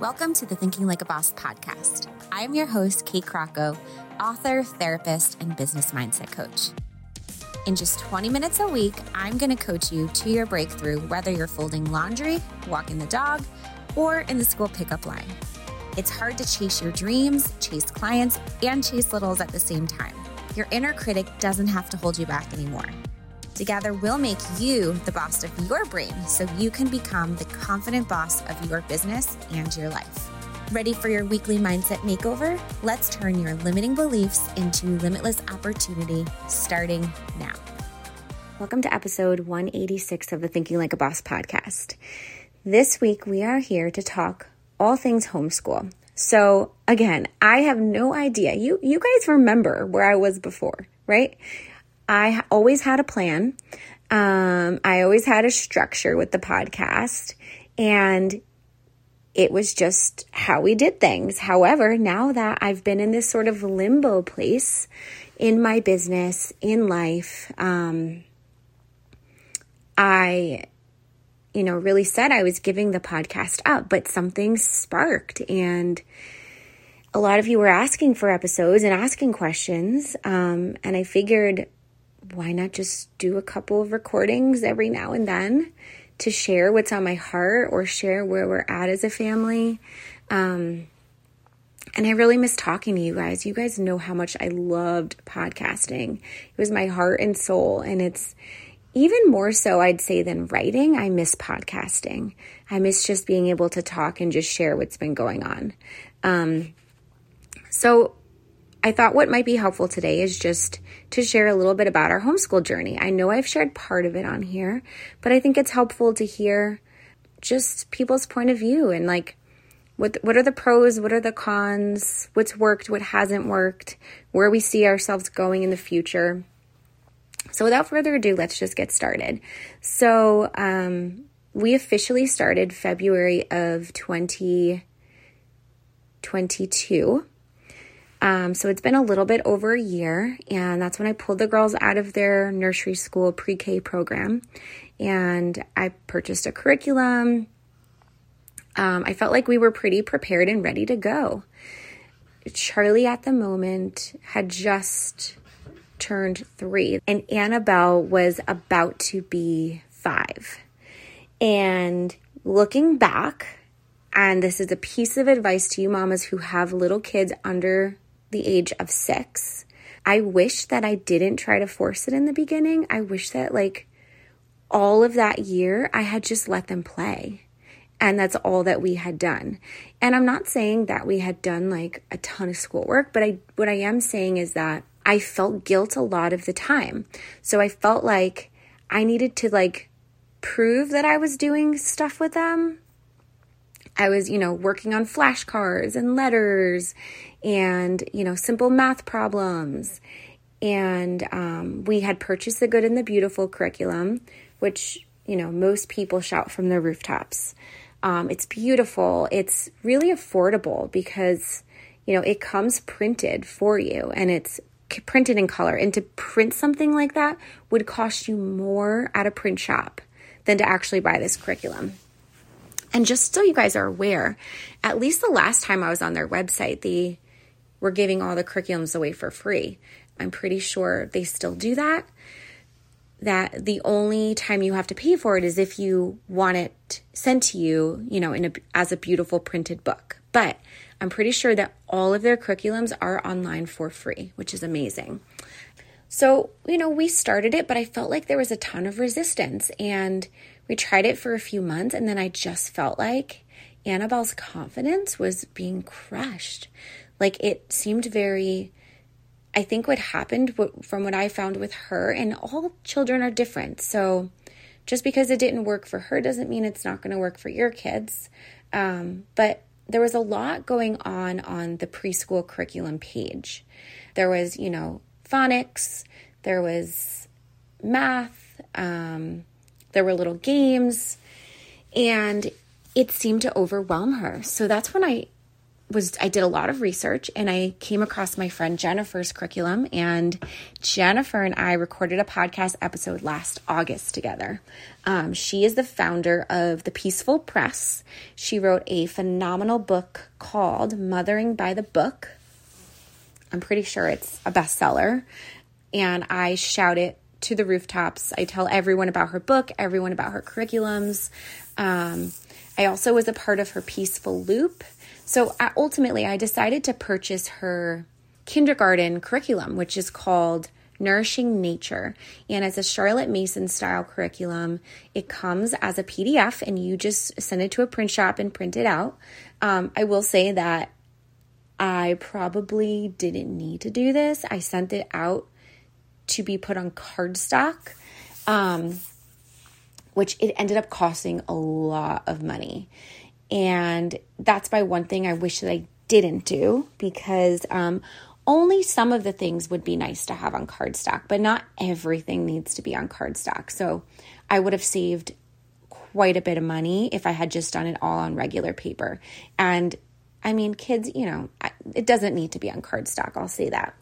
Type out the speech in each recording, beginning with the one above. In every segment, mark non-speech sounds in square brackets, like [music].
Welcome to the Thinking Like a Boss podcast. I am your host, Kate Crocco, author, therapist, and business mindset coach. In just 20 minutes a week, I'm going to coach you to your breakthrough, whether you're folding laundry, walking the dog, or in the school pickup line. It's hard to chase your dreams, chase clients, and chase littles at the same time. Your inner critic doesn't have to hold you back anymore. Together, we'll make you the boss of your brain so you can become the confident boss of your business and your life. Ready for your weekly mindset makeover? Let's turn your limiting beliefs into limitless opportunity starting now. Welcome to episode 186 of the Thinking Like a Boss podcast. This week, we are here to talk all things homeschool. So, again, I have no idea. You you guys remember where I was before, right? I always had a plan. Um, I always had a structure with the podcast, and it was just how we did things. However, now that I've been in this sort of limbo place in my business, in life, um, I, you know, really said I was giving the podcast up, but something sparked and a lot of you were asking for episodes and asking questions. Um, and I figured why not just do a couple of recordings every now and then to share what's on my heart or share where we're at as a family? Um, and I really miss talking to you guys. You guys know how much I loved podcasting. It was my heart and soul. And it's even more so, I'd say, than writing. I miss podcasting. I miss just being able to talk and just share what's been going on. Um, so I thought what might be helpful today is just to share a little bit about our homeschool journey. I know I've shared part of it on here, but I think it's helpful to hear just people's point of view and like what what are the pros, what are the cons, what's worked, what hasn't worked, where we see ourselves going in the future. So without further ado, let's just get started. So um, we officially started February of 2022. Um, so it's been a little bit over a year, and that's when I pulled the girls out of their nursery school pre K program. And I purchased a curriculum. Um, I felt like we were pretty prepared and ready to go. Charlie, at the moment, had just turned three, and Annabelle was about to be five. And looking back, and this is a piece of advice to you mamas who have little kids under the age of six. I wish that I didn't try to force it in the beginning. I wish that, like, all of that year, I had just let them play. And that's all that we had done. And I'm not saying that we had done like a ton of schoolwork, but I what I am saying is that I felt guilt a lot of the time. So I felt like I needed to like prove that I was doing stuff with them. I was, you know, working on flashcards and letters and, you know, simple math problems. And um, we had purchased the Good and the Beautiful curriculum, which, you know, most people shout from the rooftops. Um, it's beautiful. It's really affordable because, you know, it comes printed for you and it's printed in color. And to print something like that would cost you more at a print shop than to actually buy this curriculum. And just so you guys are aware, at least the last time I was on their website, they we're giving all the curriculums away for free. I'm pretty sure they still do that. That the only time you have to pay for it is if you want it sent to you, you know, in a, as a beautiful printed book. But I'm pretty sure that all of their curriculums are online for free, which is amazing. So, you know, we started it, but I felt like there was a ton of resistance. And we tried it for a few months, and then I just felt like Annabelle's confidence was being crushed. Like it seemed very, I think what happened from what I found with her, and all children are different. So just because it didn't work for her doesn't mean it's not going to work for your kids. Um, but there was a lot going on on the preschool curriculum page. There was, you know, phonics, there was math, um, there were little games, and it seemed to overwhelm her. So that's when I was I did a lot of research and I came across my friend Jennifer's curriculum and Jennifer and I recorded a podcast episode last August together. Um, she is the founder of the Peaceful Press. She wrote a phenomenal book called Mothering by the Book. I'm pretty sure it's a bestseller, and I shout it to the rooftops. I tell everyone about her book, everyone about her curriculums. Um, I also was a part of her Peaceful Loop so uh, ultimately, I decided to purchase her kindergarten curriculum, which is called Nourishing Nature. And it's a Charlotte Mason style curriculum. It comes as a PDF and you just send it to a print shop and print it out. Um, I will say that I probably didn't need to do this. I sent it out to be put on cardstock, um, which it ended up costing a lot of money. And that's my one thing I wish that I didn't do because um, only some of the things would be nice to have on cardstock, but not everything needs to be on cardstock. So I would have saved quite a bit of money if I had just done it all on regular paper. And I mean, kids, you know, it doesn't need to be on cardstock, I'll say that.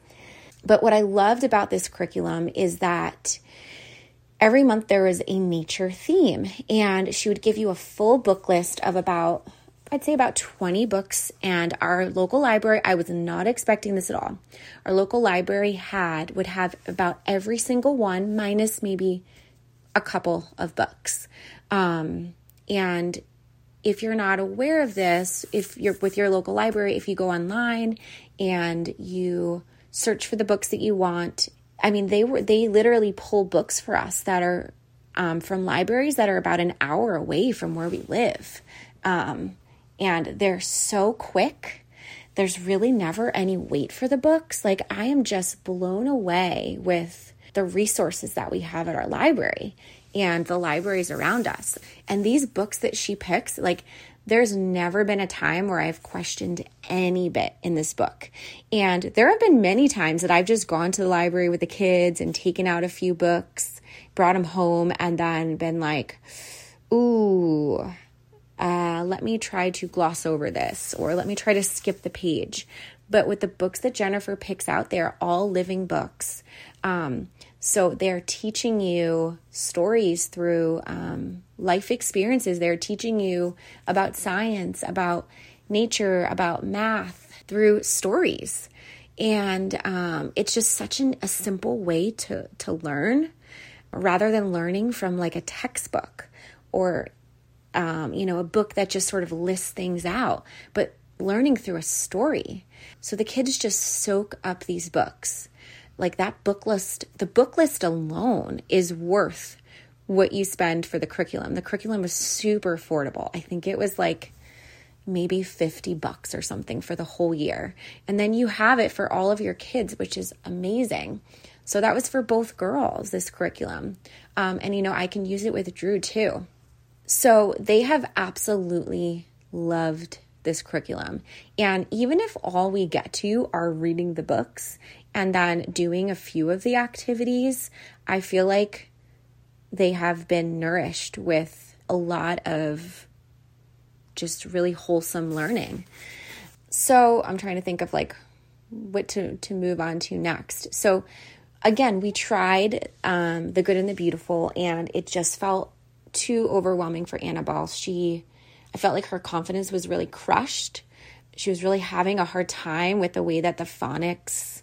But what I loved about this curriculum is that every month there was a nature theme, and she would give you a full book list of about, I'd say about 20 books. And our local library, I was not expecting this at all. Our local library had, would have about every single one, minus maybe a couple of books. Um, and if you're not aware of this, if you're with your local library, if you go online and you search for the books that you want I mean, they were they literally pull books for us that are um, from libraries that are about an hour away from where we live, um, and they're so quick. There's really never any wait for the books. Like I am just blown away with the resources that we have at our library and the libraries around us. And these books that she picks, like there's never been a time where I've questioned any bit in this book. And there have been many times that I've just gone to the library with the kids and taken out a few books, brought them home, and then been like, ooh, uh, let me try to gloss over this or let me try to skip the page. But with the books that Jennifer picks out, they're all living books. Um, so they're teaching you stories through um, life experiences. They're teaching you about science, about nature, about math through stories. And um, it's just such an, a simple way to, to learn rather than learning from like a textbook or, um, you know, a book that just sort of lists things out, but learning through a story. So the kids just soak up these books. Like that book list, the book list alone is worth what you spend for the curriculum. The curriculum was super affordable. I think it was like maybe 50 bucks or something for the whole year. And then you have it for all of your kids, which is amazing. So that was for both girls, this curriculum. Um, and, you know, I can use it with Drew too. So they have absolutely loved this curriculum. And even if all we get to are reading the books and then doing a few of the activities, I feel like they have been nourished with a lot of just really wholesome learning. So I'm trying to think of like what to to move on to next. So again, we tried um, the good and the beautiful, and it just felt too overwhelming for Annabelle. She, I felt like her confidence was really crushed. She was really having a hard time with the way that the phonics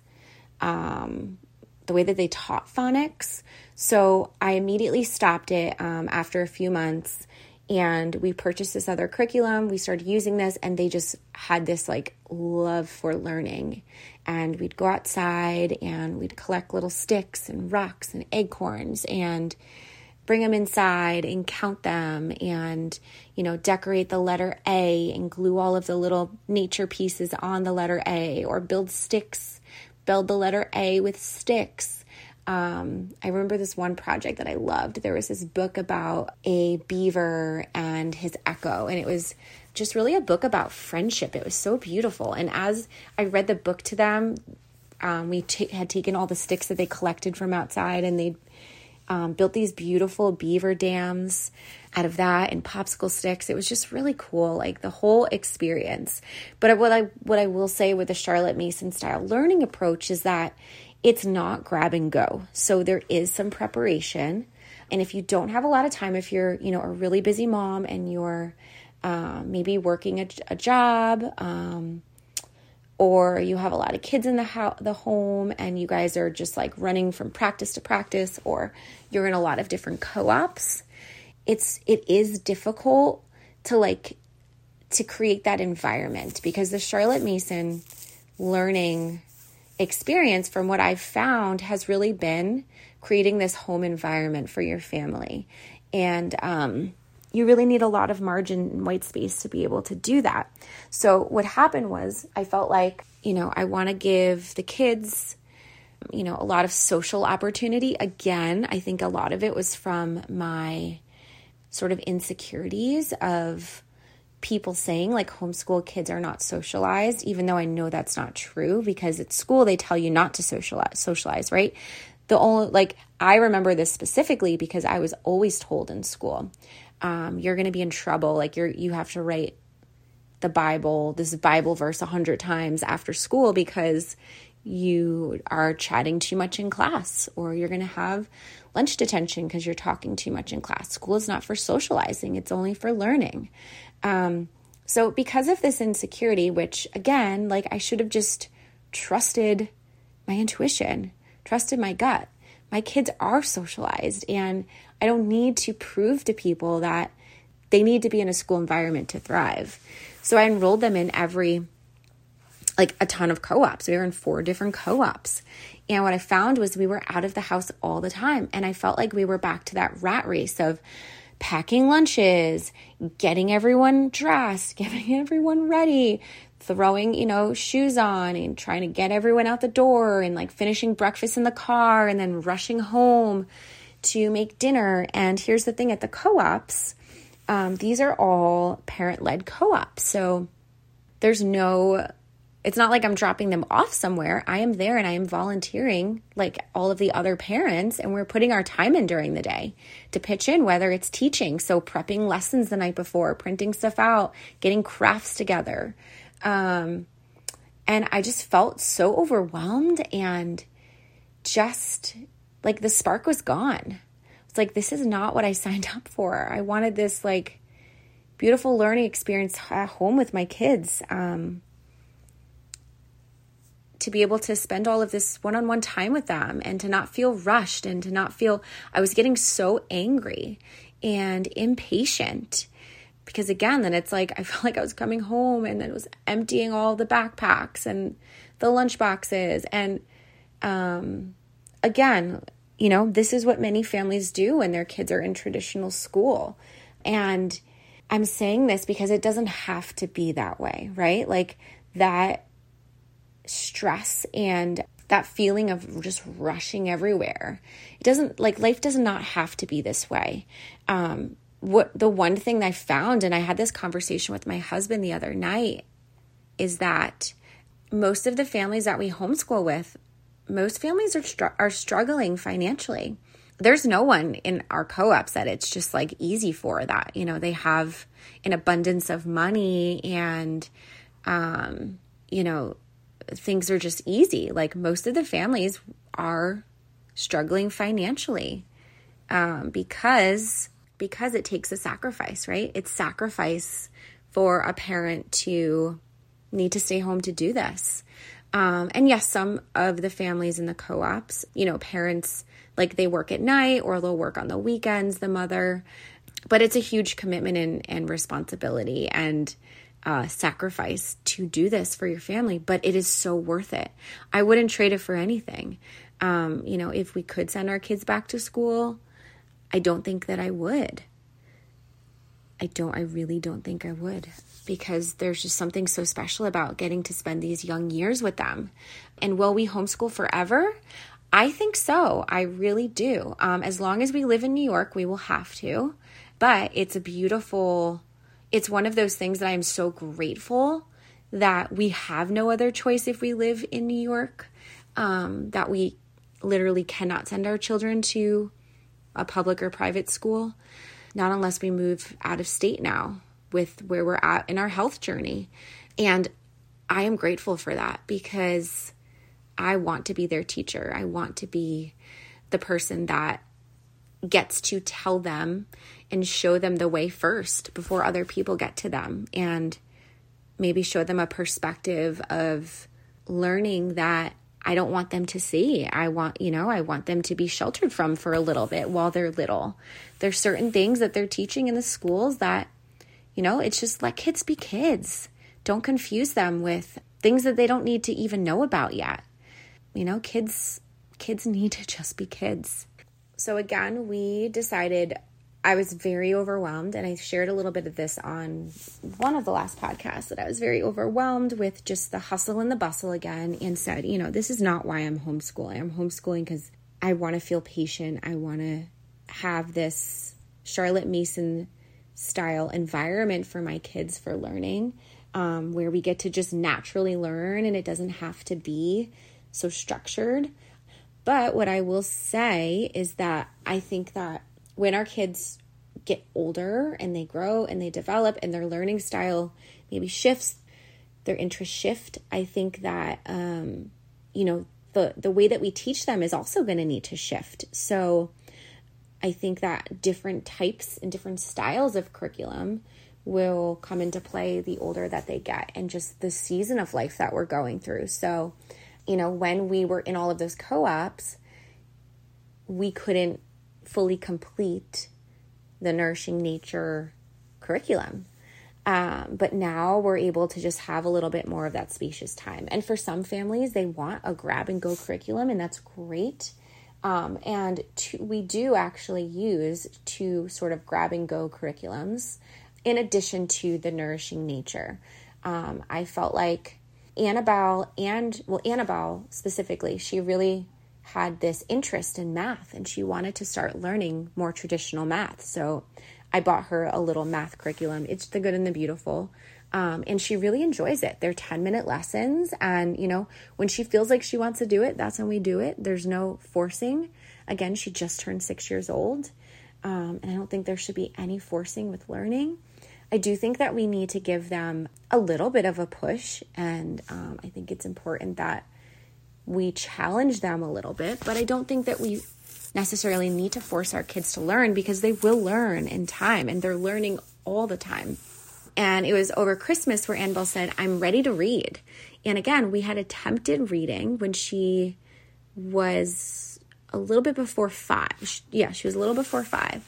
um, the way that they taught phonics. So I immediately stopped it um, after a few months and we purchased this other curriculum. We started using this and they just had this like love for learning. And we'd go outside and we'd collect little sticks and rocks and acorns and bring them inside and count them and you know decorate the letter A and glue all of the little nature pieces on the letter A or build sticks build the letter A with sticks. Um, I remember this one project that I loved. There was this book about a beaver and his echo, and it was just really a book about friendship. It was so beautiful. And as I read the book to them, um, we t- had taken all the sticks that they collected from outside and they um, built these beautiful beaver dams out of that and popsicle sticks. It was just really cool, like the whole experience. But what I what I will say with the Charlotte Mason style learning approach is that it's not grab and go. So there is some preparation. And if you don't have a lot of time, if you're, you know, a really busy mom and you're uh, maybe working a, a job, um, or you have a lot of kids in the ho- the home and you guys are just like running from practice to practice or you're in a lot of different co-ops it's it is difficult to like to create that environment because the Charlotte Mason learning experience from what I've found has really been creating this home environment for your family. And um you really need a lot of margin and white space to be able to do that. So, what happened was, I felt like, you know, I want to give the kids, you know, a lot of social opportunity. Again, I think a lot of it was from my sort of insecurities of people saying like homeschool kids are not socialized even though i know that's not true because at school they tell you not to socialize socialize right the only like i remember this specifically because i was always told in school um, you're going to be in trouble. Like you're, you have to write the Bible, this Bible verse a hundred times after school because you are chatting too much in class or you're going to have lunch detention because you're talking too much in class. School is not for socializing, it's only for learning. Um, so, because of this insecurity, which again, like I should have just trusted my intuition, trusted my gut. My kids are socialized and I don't need to prove to people that they need to be in a school environment to thrive. So I enrolled them in every, like a ton of co ops. We were in four different co ops. And what I found was we were out of the house all the time. And I felt like we were back to that rat race of packing lunches, getting everyone dressed, [laughs] getting everyone ready, throwing, you know, shoes on and trying to get everyone out the door and like finishing breakfast in the car and then rushing home to make dinner. And here's the thing at the co ops, um, these are all parent led co ops. So there's no, it's not like I'm dropping them off somewhere. I am there and I am volunteering like all of the other parents, and we're putting our time in during the day to pitch in, whether it's teaching, so prepping lessons the night before, printing stuff out, getting crafts together. Um, and I just felt so overwhelmed and just like the spark was gone. It's like, this is not what I [laughs] signed up for. I wanted this like beautiful learning experience at home with my kids. Um, to be able to spend all of this one on one time with them and to not feel rushed and to not feel, I was getting so angry and impatient because again then it's like [laughs] i felt like i was coming home and then it was emptying all the backpacks and the lunch boxes and um, again you know, this is what many families do when their kids are in traditional school. And I'm saying this because it doesn't have to be that way, right? Like that stress and that feeling of just rushing everywhere. It doesn't like life does not have to be this way. Um, what the one thing I found, and I had this conversation with my husband the other night, is that most of the families that we homeschool with most families are str- are struggling financially. There's no one in our co-ops that it's just like easy for that. You know, they have an abundance of money and um, you know, things are just easy. Like most of the families are struggling financially um, because because it takes a sacrifice, right? It's sacrifice for a parent to need to stay home to do this. Um, and yes, some of the families in the co ops, you know, parents like they work at night or they'll work on the weekends, the mother. But it's a huge commitment and, and responsibility and uh, sacrifice to do this for your family, but it is so worth it. I wouldn't trade it for anything. Um, you know, if we could send our kids back to school, I don't think that I would. I don't, I really don't think I would because there's just something so special about getting to spend these young years with them. And will we homeschool forever? I think so. I really do. Um, as long as we live in New York, we will have to. But it's a beautiful, it's one of those things that I'm so grateful that we have no other choice if we live in New York, um, that we literally cannot send our children to a public or private school, not unless we move out of state now with where we're at in our health journey. And I am grateful for that because I want to be their teacher. I want to be the person that gets to tell them and show them the way first before other people get to them and maybe show them a perspective of learning that I don't want them to see. I want, you know, I want them to be sheltered from for a little bit while they're little. There's certain things that they're teaching in the schools that, you know, it's just let kids be kids. Don't confuse them with things that they don't need to even know about yet. You know, kids kids [laughs] need to just be kids. So again, we decided I was very overwhelmed, and I shared a little bit of this on one of the last podcasts that I was very overwhelmed with just the hustle and the bustle again, and said, you know, this is not why I'm homeschooling. I'm homeschooling because I want to feel patient. I want to have this Charlotte Mason style environment for my kids for learning, um, where we get to just naturally learn and it doesn't have to be so structured. But what I will say is that I think that when our kids get older and they grow and they develop and their learning style maybe shifts, their interests shift, I think that um, you know the the way that we teach them is also going to need to shift. So I think that different types and different styles of curriculum will come into play the older that they get and just the season of life that we're going through. So, you know, when we were in all of those co-ops, we couldn't fully complete the nourishing nature curriculum. Um, but now we're able to just have a little bit more of that spacious time. And for some families, they want a grab and go curriculum, and that's great. Um, and to, we do actually use two sort of grab and go curriculums in addition to the nourishing nature. Um, I felt like Annabelle and, well, Annabelle specifically, she really had this interest in math and she wanted to start learning more traditional math. So I bought her a little math curriculum. It's the good and the beautiful. Um, and she really enjoys it. They're 10 minute lessons. And, you know, when she feels like she wants to do it, that's when we do it. There's no forcing. Again, she just turned six years old. Um, and I don't think there should be any forcing with learning. I do think that we need to give them a little bit of a push. And um, I think it's important that we challenge them a little bit, but I don't think that we necessarily need to force our kids to learn because they will learn in time and they're learning all the time. And it was over Christmas where Annabelle said, I'm ready to read. And again, we had attempted reading when she was a little bit before five. Yeah, she was a little before five.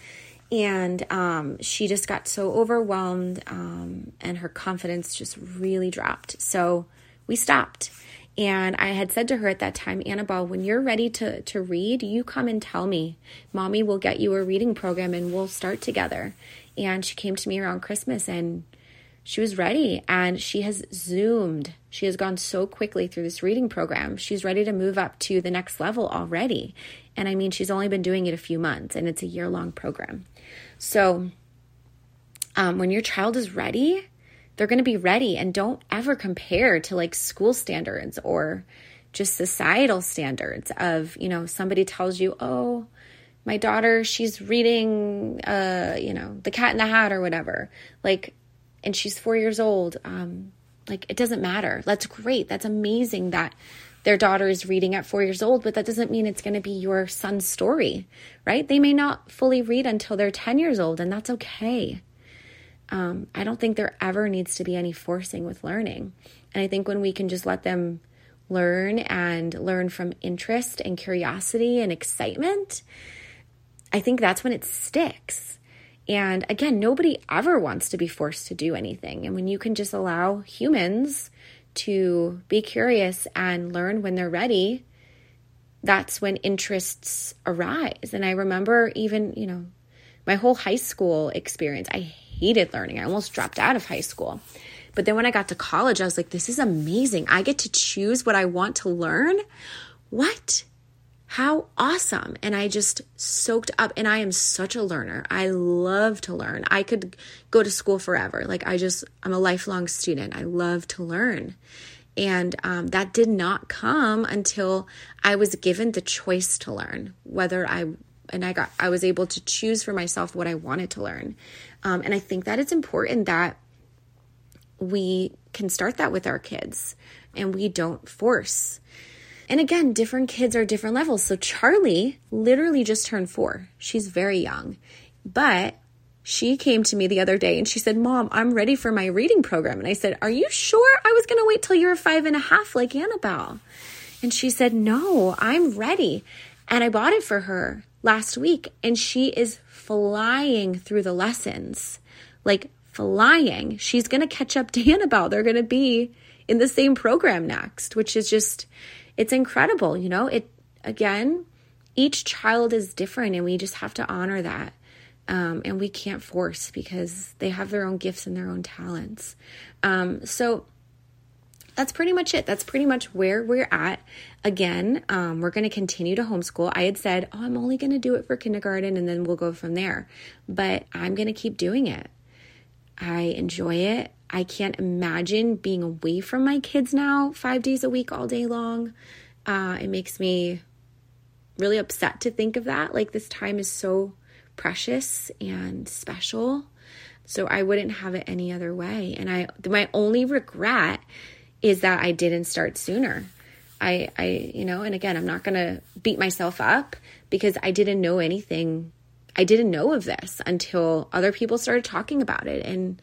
And um, she just got so overwhelmed um, and her confidence just really dropped. So we stopped. And I had said to her at that time, Annabelle, when you're ready to, to read, you come and tell me. Mommy will get you a reading program and we'll start together. And she came to me around Christmas and she was ready and she has zoomed. She has gone so quickly through this reading program. She's ready to move up to the next level already. And I mean, she's only been doing it a few months and it's a year long program. So, um, when your child is ready, they're going to be ready and don't ever compare to like school standards or just societal standards of, you know, somebody tells you, "Oh, my daughter, she's reading uh, you know, The Cat in the Hat or whatever." Like and she's 4 years old. Um like it doesn't matter. That's great. That's amazing that their daughter is reading at 4 years old, but that doesn't mean it's going to be your son's story, right? They may not fully read until they're 10 years old and that's okay um, I don't think there ever needs to be any forcing with learning. And I think when we can just let them learn and learn from interest and curiosity and excitement, I think that's when it sticks. And again, nobody ever wants to be forced to do anything. And when you can just allow humans to be curious and learn when they're ready, that's when interests arise. And I remember even, you know, my whole high school experience, I hated learning. I almost dropped out of high school. But then when I got to college, I was like, this is amazing. I get to choose what I want to learn. What? How awesome. And I just soaked up. And I am such a learner. I love to learn. I could go to school forever. Like, I just, I'm a lifelong student. I love to learn. And um, that did not come until I was given the choice to learn, whether I and I got I was able to choose for myself what I wanted to learn. Um, and I think that it's important that we can start that with our kids and we don't force. And again, different kids are different levels. So Charlie literally just turned four. She's very young. But she came to me the other day and she said, Mom, I'm ready for my reading program. And I said, Are you sure? I was going to wait till you were five and a half like Annabelle. And she said, No, I'm ready. And I bought it for her last week and she is flying through the lessons. Like flying. She's going to catch up to [laughs] Annabelle. They're going to be in the same program next, which is just, it's incredible. You know, it, again, each child is different and we just have to honor that. Um, and we can't force because they have their own gifts and their own talents. Um, so that's pretty much it. That's pretty much where we're at. Again, um, we're going to continue to homeschool. I had said, oh, I'm only going to do it for kindergarten and then we'll go from there. But I'm going to keep doing it. I enjoy it. I can't imagine being away from my kids now five days a week, all day long. Uh, it makes me really upset to think of that. Like, this time is so precious and special. So I wouldn't have it any other way. And I my only regret is that I didn't start sooner. I I you know, and again, I'm not going to beat myself up because I didn't know anything. I didn't know of this until other people started talking about it and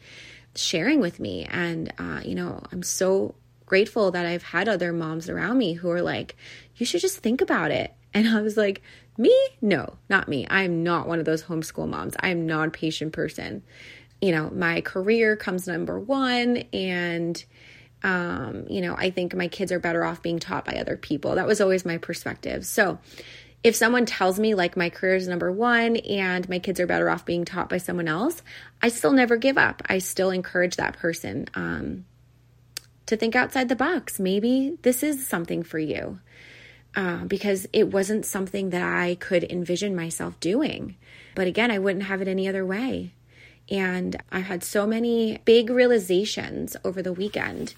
sharing with me and uh, you know, I'm so grateful that I've had other moms around me who are like, you should just think about it. And I was like, me? No, not me. I'm not one of those homeschool moms. I am not a patient person. You know, my career comes number one, and, um, you know, I think my kids are better off being taught by other people. That was always my perspective. So, if someone tells me like my career is number one and my kids are better off being taught by someone else, I still never give up. I still encourage that person um, to think outside the box. Maybe this is something for you uh, because it wasn't something that I could envision myself doing. But again, I wouldn't have it any other way. And I had so many big realizations over the weekend.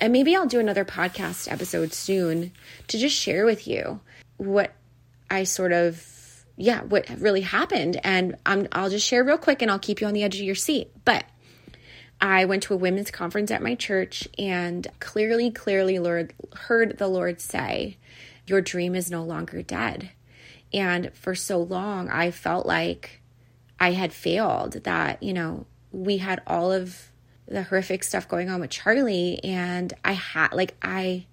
And maybe I'll do another podcast episode soon to just share with you what I sort of yeah, what really happened. And I'm, I'll just share real quick and I'll keep you on the edge of your seat. But I went to a women's conference at my church and clearly, clearly Lord, heard the Lord say, your dream is no longer dead. And for so long, I felt like I had failed, that, you know, we had all of the horrific stuff going on with Charlie. And I had, like, I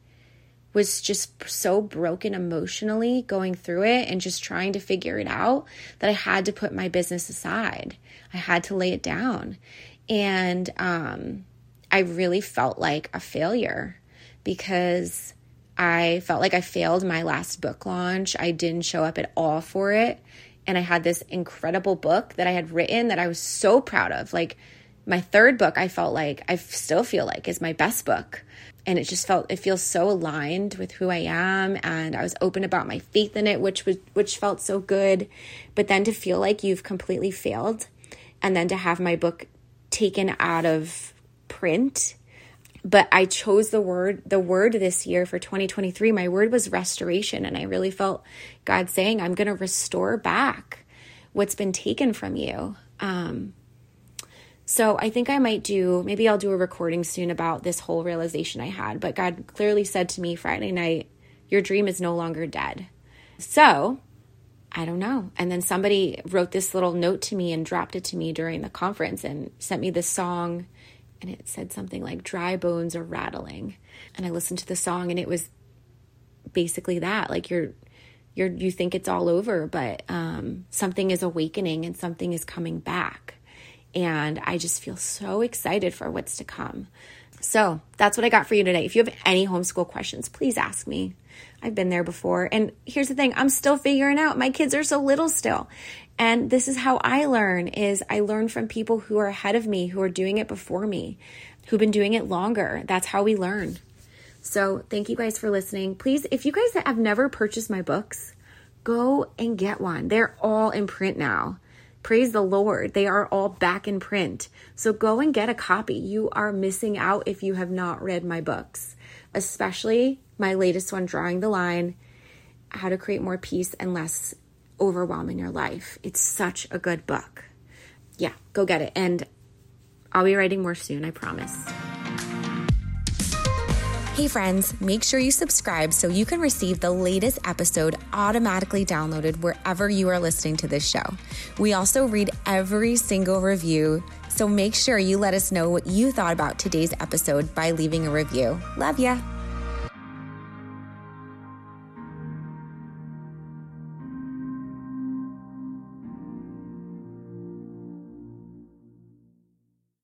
was just so broken emotionally going through it and just trying to figure it out that I had to put my business aside. I had to lay it down. And um, I really felt like a failure because I felt like I failed my last book launch. I didn't show up at all for it. And I had this incredible book that I had written that I was so proud of. Like my third book, I felt like I still feel like is my best book. And it just felt it feels so aligned with who I am and I was open about my faith in it, which was which felt so good. But then to feel like you've completely failed and then to have my book taken out of print but I chose the word the word this year for 2023 my word was restoration and I really felt God saying I'm going to restore back what's been taken from you. Um so I think I might do maybe I'll do a recording soon about this whole realization I had but God clearly said to me Friday night your dream is no longer dead. So I don't know. And then somebody wrote this little note to me and dropped it to me during the conference and sent me this song and it said something like dry bones are rattling and i listened to the song and it was basically that like you're you're you think it's all over but um, something is awakening and something is coming back and i just feel so excited for what's to come so that's what i got for you today if you have any homeschool questions please ask me I've been there before. And here's the thing, I'm still figuring out. My kids are so little still. And this is how I learn is I learn from people who are ahead of me, who are doing it before me, who've been doing it longer. That's how we learn. So, thank you guys for listening. Please, if you guys have never purchased my books, go and get one. They're all in print now. Praise the Lord. They are all back in print. So go and get a copy. You are missing out if you have not read my books, especially my latest one, Drawing the Line How to Create More Peace and Less overwhelm in your life. It's such a good book. Yeah, go get it. And I'll be writing more soon, I promise. Hey, friends, make sure you subscribe so you can receive the latest episode automatically downloaded wherever you are listening to this show. We also read every single review, so make sure you let us know what you thought about today's episode by leaving a review. Love ya.